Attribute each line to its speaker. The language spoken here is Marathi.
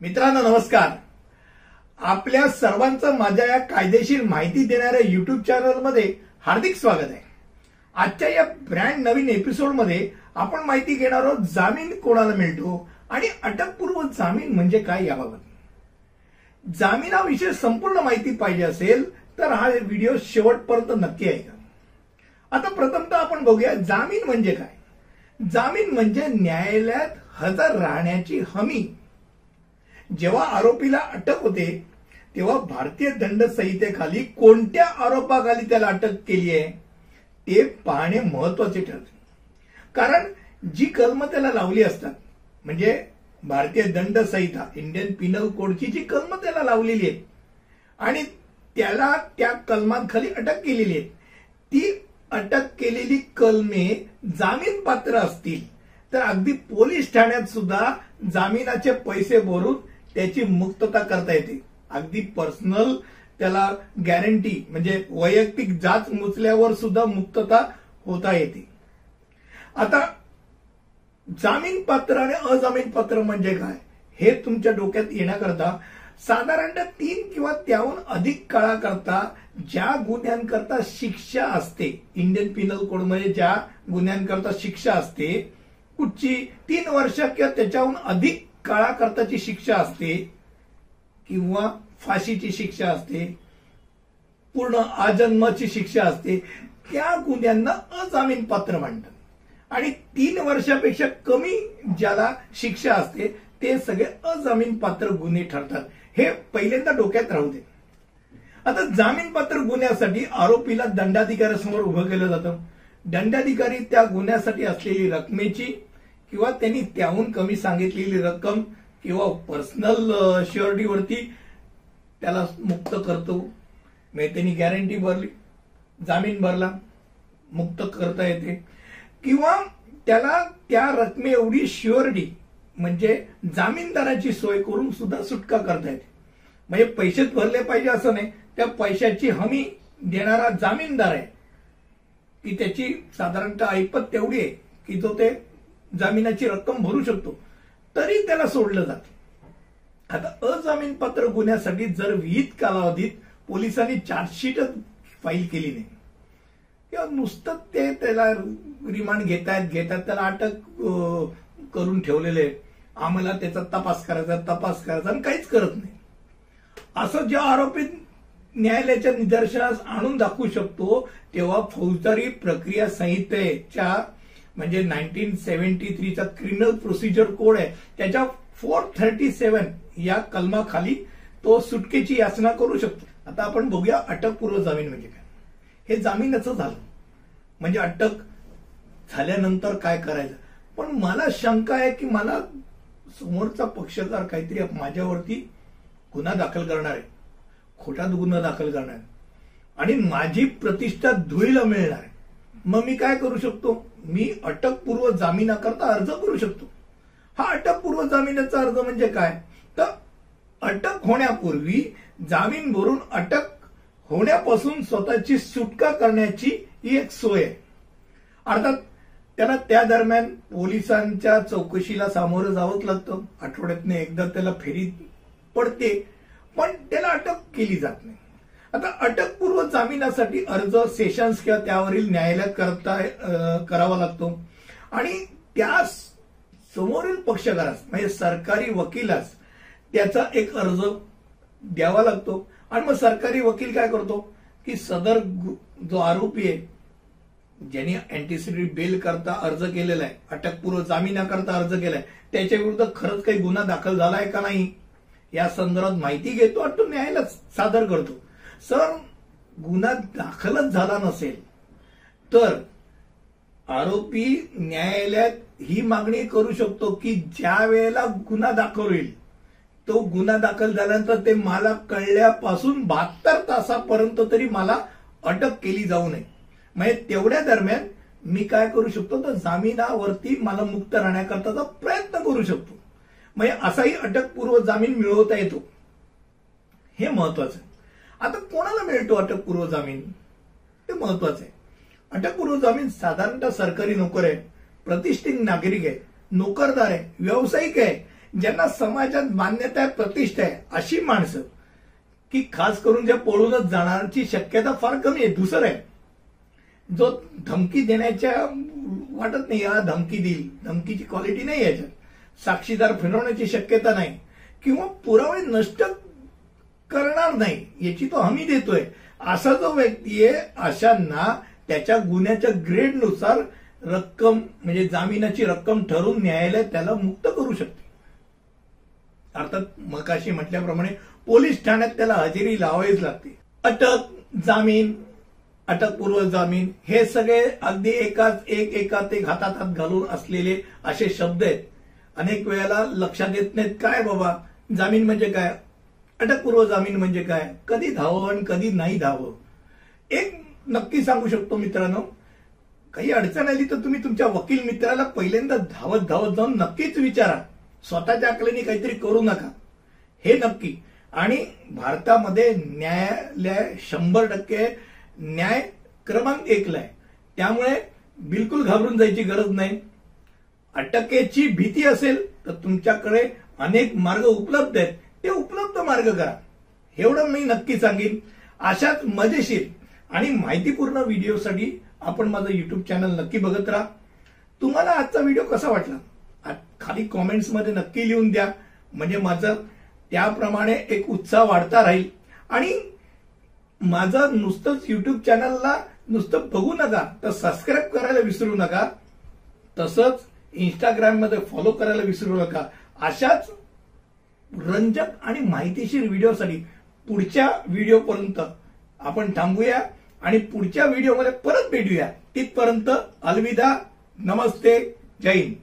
Speaker 1: मित्रांनो नमस्कार. आपल्या सर्वांचं माझ्या या कायदेशीर माहिती देणाऱ्या युट्यूब चॅनलमध्ये हार्दिक स्वागत आहे. आजच्या या ब्रँड नवीन एपिसोडमध्ये आपण माहिती घेणार आहोत जामीन कोणाला मिळतो आणि अटकपूर्व जामीन म्हणजे काय याबाबत. जामिनाविषयी संपूर्ण माहिती पाहिजे असेल तर हा व्हिडिओ शेवटपर्यंत नक्की ऐका. आता प्रथमतः आपण बघूया जामीन म्हणजे काय. जामीन म्हणजे न्यायालयात हजर राहण्याची हमी जेव्हा आरोपीला अटक होते तेव्हा भारतीय दंड संहितेखाली कोणत्या आरोपाखाली त्याला अटक केली आहे ते पाहणे महत्त्वाचे ठरते. कारण जी कलम त्याला लावली असतात म्हणजे भारतीय दंड संहिता इंडियन पिनल कोडची जी कलम त्याला लावलेली आहे आणि त्याला त्या कलमांखाली अटक केलेली आहे ती अटक केलेली कलमे जामीन पात्र असतील. तर अगदी पोलीस ठाण्यात सुद्धा जामिनाचे पैसे भरून त्याची मुक्तता करता येते. अगदी पर्सनल त्याला गॅरंटी म्हणजे वैयक्तिक जाच मुचल्यावर सुद्धा मुक्तता होता येते. आता जामीन पात्र आणि अजामीन पात्र म्हणजे काय? हे तुमच्या डोक्यात येण्याकरता साधारणतः तीन किंवा त्याहून अधिक काळाकरता ज्या गुन्ह्यांकरता शिक्षा असते इंडियन पिनल कोडमध्ये ज्या गुन्ह्यांकरता शिक्षा असते कुठची तीन वर्ष किंवा त्याच्याहून अधिक काळाकरताची शिक्षा असते किंवा फाशीची शिक्षा असते पूर्ण आजन्माची शिक्षा असते त्या गुन्ह्यांना अजामीन पात्र मांडतात आणि तीन वर्षापेक्षा कमी ज्याला शिक्षा असते ते सगळे अजामीन पात्र गुन्हे ठरतात. हे पहिल्यांदा डोक्यात राहू दे. आता जामीन पात्र गुन्ह्यासाठी आरोपीला दंडाधिकाऱ्यासमोर उभं केलं जातं. दंडाधिकारी त्या गुन्ह्यासाठी असलेली रकमेची किंवा त्यांनी त्याहून कमी सांगितलेली रक्कम किंवा पर्सनल शुअरिटीवरती त्याला मुक्त करतो. म्हणजे त्यांनी गॅरंटी भरली जामीन भरला मुक्त करता येते. किंवा त्याला त्या रकमे एवढी श्युअरिटी म्हणजे जामीनदाराची सोय करून सुद्धा सुटका करता येते. म्हणजे पैसेच भरले पाहिजे असं नाही त्या पैशाची हमी देणारा जामीनदार आहे. की त्याची साधारणतः ऐपत तेवढी आहे की जो ते जामिनाची रक्कम भरू शकतो. तरी त्याला सोडलं जाते. आता अजामीनपात्र गुन्ह्यासाठी जर विहित कालावधीत पोलिसांनी चार्जशीटच फाईल केली नाही. किंवा नुसतं ते त्याला रिमांड घेतायत घेतात त्याला अटक करून ठेवलेले आम्हाला त्याचा तपास करायचा तपास करायचा आणि काहीच करत नाही. असं ज्या आरोपी न्यायालयाच्या निदर्शनास आणून दाखवू शकतो तेव्हा फौजदारी प्रक्रिया संहितेच्या म्हणजे नाईन्टीन सेव्हन्टी थ्रीचा क्रिमिनल प्रोसिजर कोड आहे? त्याच्या फोर थर्टी सेव्हन या कलमाखाली तो सुटकेची याचना करू शकतो. आता आपण बघूया अटकपूर्व जामीन म्हणजे काय. हे जामीनाचं झालं. म्हणजे अटक झाल्यानंतर काय करायचं? पण मला शंका आहे की मला समोरचा पक्षकार काहीतरी माझ्यावरती गुन्हा दाखल करणार आहे. खोटा गुन्हा दाखल करणार आहे. आणि माझी प्रतिष्ठा धुळीला मिळणार आहे. मग मी काय करू शकतो? मी अटकपूर्व जामिनाकरता अर्ज करू शकतो. हा अटकपूर्व जामिनाचा अर्ज म्हणजे काय? तर अटक होण्यापूर्वी जामीन भरून अटक होण्यापासून स्वतःची सुटका करण्याची ही एक सोय आहे. अर्थात त्याला त्या दरम्यान पोलिसांच्या चौकशीला सामोरं जावंच लागतं. आठवड्यातनं एकदा त्याला फेरी पडते पण त्याला अटक केली जात नाही. आता अटकपूर्व जामिनासाठी अर्ज सेशन्स किंवा त्यावरील न्यायालयात करता करावा लागतो. आणि त्या समोरील पक्षकारास म्हणजे सरकारी वकिलास त्याचा एक अर्ज द्यावा लागतो. आणि मग सरकारी वकील काय करतो? की सदर जो आरोपी आहे ज्यांनी अँटीसिडी बेल करता अर्ज केलेला आहे अटकपूर्व जामिनाकरता अर्ज केलाय त्याच्या विरुद्ध खरंच काही गुन्हा दाखल झालाय का नाही? या संदर्भात माहिती घेतो आणि तो न्यायालयात सादर करतो. सर गुन्हा दाखलच झाला नसेल तर आरोपी न्यायालयात ही मागणी करू शकतो की ज्या वेळेला गुन्हा दाखल होईल तो गुन्हा दाखल झाल्यानंतर ते मला कळल्यापासून बहात्तर तासापर्यंत तरी मला अटक केली जाऊ नये. म्हणजे तेवढ्या दरम्यान मी काय करू शकतो तर जामिनावरती मला मुक्त राहण्याकरताचा प्रयत्न करू शकतो. म्हणजे असाही अटकपूर्व जामीन मिळवता येतो. हे महत्वाचं आहे. आता कोणाला मिळतो अटकपूर्व जामीन ते महत्वाचं आहे. अटकपूर्व जामीन साधारणतः सरकारी नोकर आहे प्रतिष्ठित नागरिक आहे नोकरदार आहे व्यावसायिक आहे ज्यांना समाजात मान्यता आहे प्रतिष्ठा आहे अशी माणसं. की खास करून ज्या पळूनच जाणारची शक्यता फार कमी आहे दुसरं आहे. जो धमकी देण्याच्या वाटत नाही या धमकी देईल. धमकीची क्वालिटी नाही याच्यात. साक्षीदार फिरवण्याची शक्यता नाही. किंवा पुरावे नष्ट करणार नाही याची तो हमी देतोय. असा जो व्यक्ती आहे अशांना त्याच्या गुन्ह्याच्या ग्रेडनुसार रक्कम म्हणजे जामिनाची रक्कम ठरवून न्यायालय त्याला मुक्त करू शकते. अर्थात मकाशी म्हटल्याप्रमाणे पोलीस ठाण्यात त्याला हजेरी लावावीच लागते. अटक जामीन अटकपूर्व जामीन हे सगळे अगदी एकाच एक एकात एक हातात हात घालून असलेले असे शब्द आहेत. अनेक वेळेला लक्षात येत नाहीत काय बाबा? जामीन म्हणजे काय? अटकपूर्व जामीन म्हणजे काय? कधी धावं आणि कधी नाही धावं. एक नक्की सांगू शकतो मित्रांनो काही अडचण आली तर तुम्ही तुमच्या वकील मित्राला पहिल्यांदा धावत धावत जाऊन नक्कीच विचारा. स्वतःच्या आकलेने काहीतरी करू नका. हे नक्की. आणि भारतामध्ये न्यायालय शंभर टक्के न्याय क्रमांक एकला आहे. त्यामुळे बिलकुल घाबरून जायची गरज नाही. अटकेची भीती असेल तर तुमच्याकडे अनेक मार्ग उपलब्ध आहेत. ते उपलब्ध मार्ग करा. एवढं मी नक्की सांगेन. अशाच मजेशीर आणि माहितीपूर्ण व्हिडिओसाठी आपण माझं युट्यूब चॅनल नक्की बघत राहा. तुम्हाला आजचा व्हिडिओ कसा वाटला? खाली कॉमेंट्समध्ये नक्की लिहून द्या. म्हणजे माझं त्याप्रमाणे एक उत्साह वाढता राहील. आणि माझं नुसतंच युट्यूब चॅनलला नुसतं बघू नका तर सबस्क्राईब करायला विसरू नका. तसंच इंस्टाग्राममध्ये फॉलो करायला विसरू नका. अशाच रंजक आणि माहितीशीर व्हिडिओसाठी पुढच्या व्हिडिओपर्यंत आपण थांबूया आणि पुढच्या व्हिडिओमध्ये परत भेटूया. तिथपर्यंत अलविदा. नमस्ते. जय हिंद.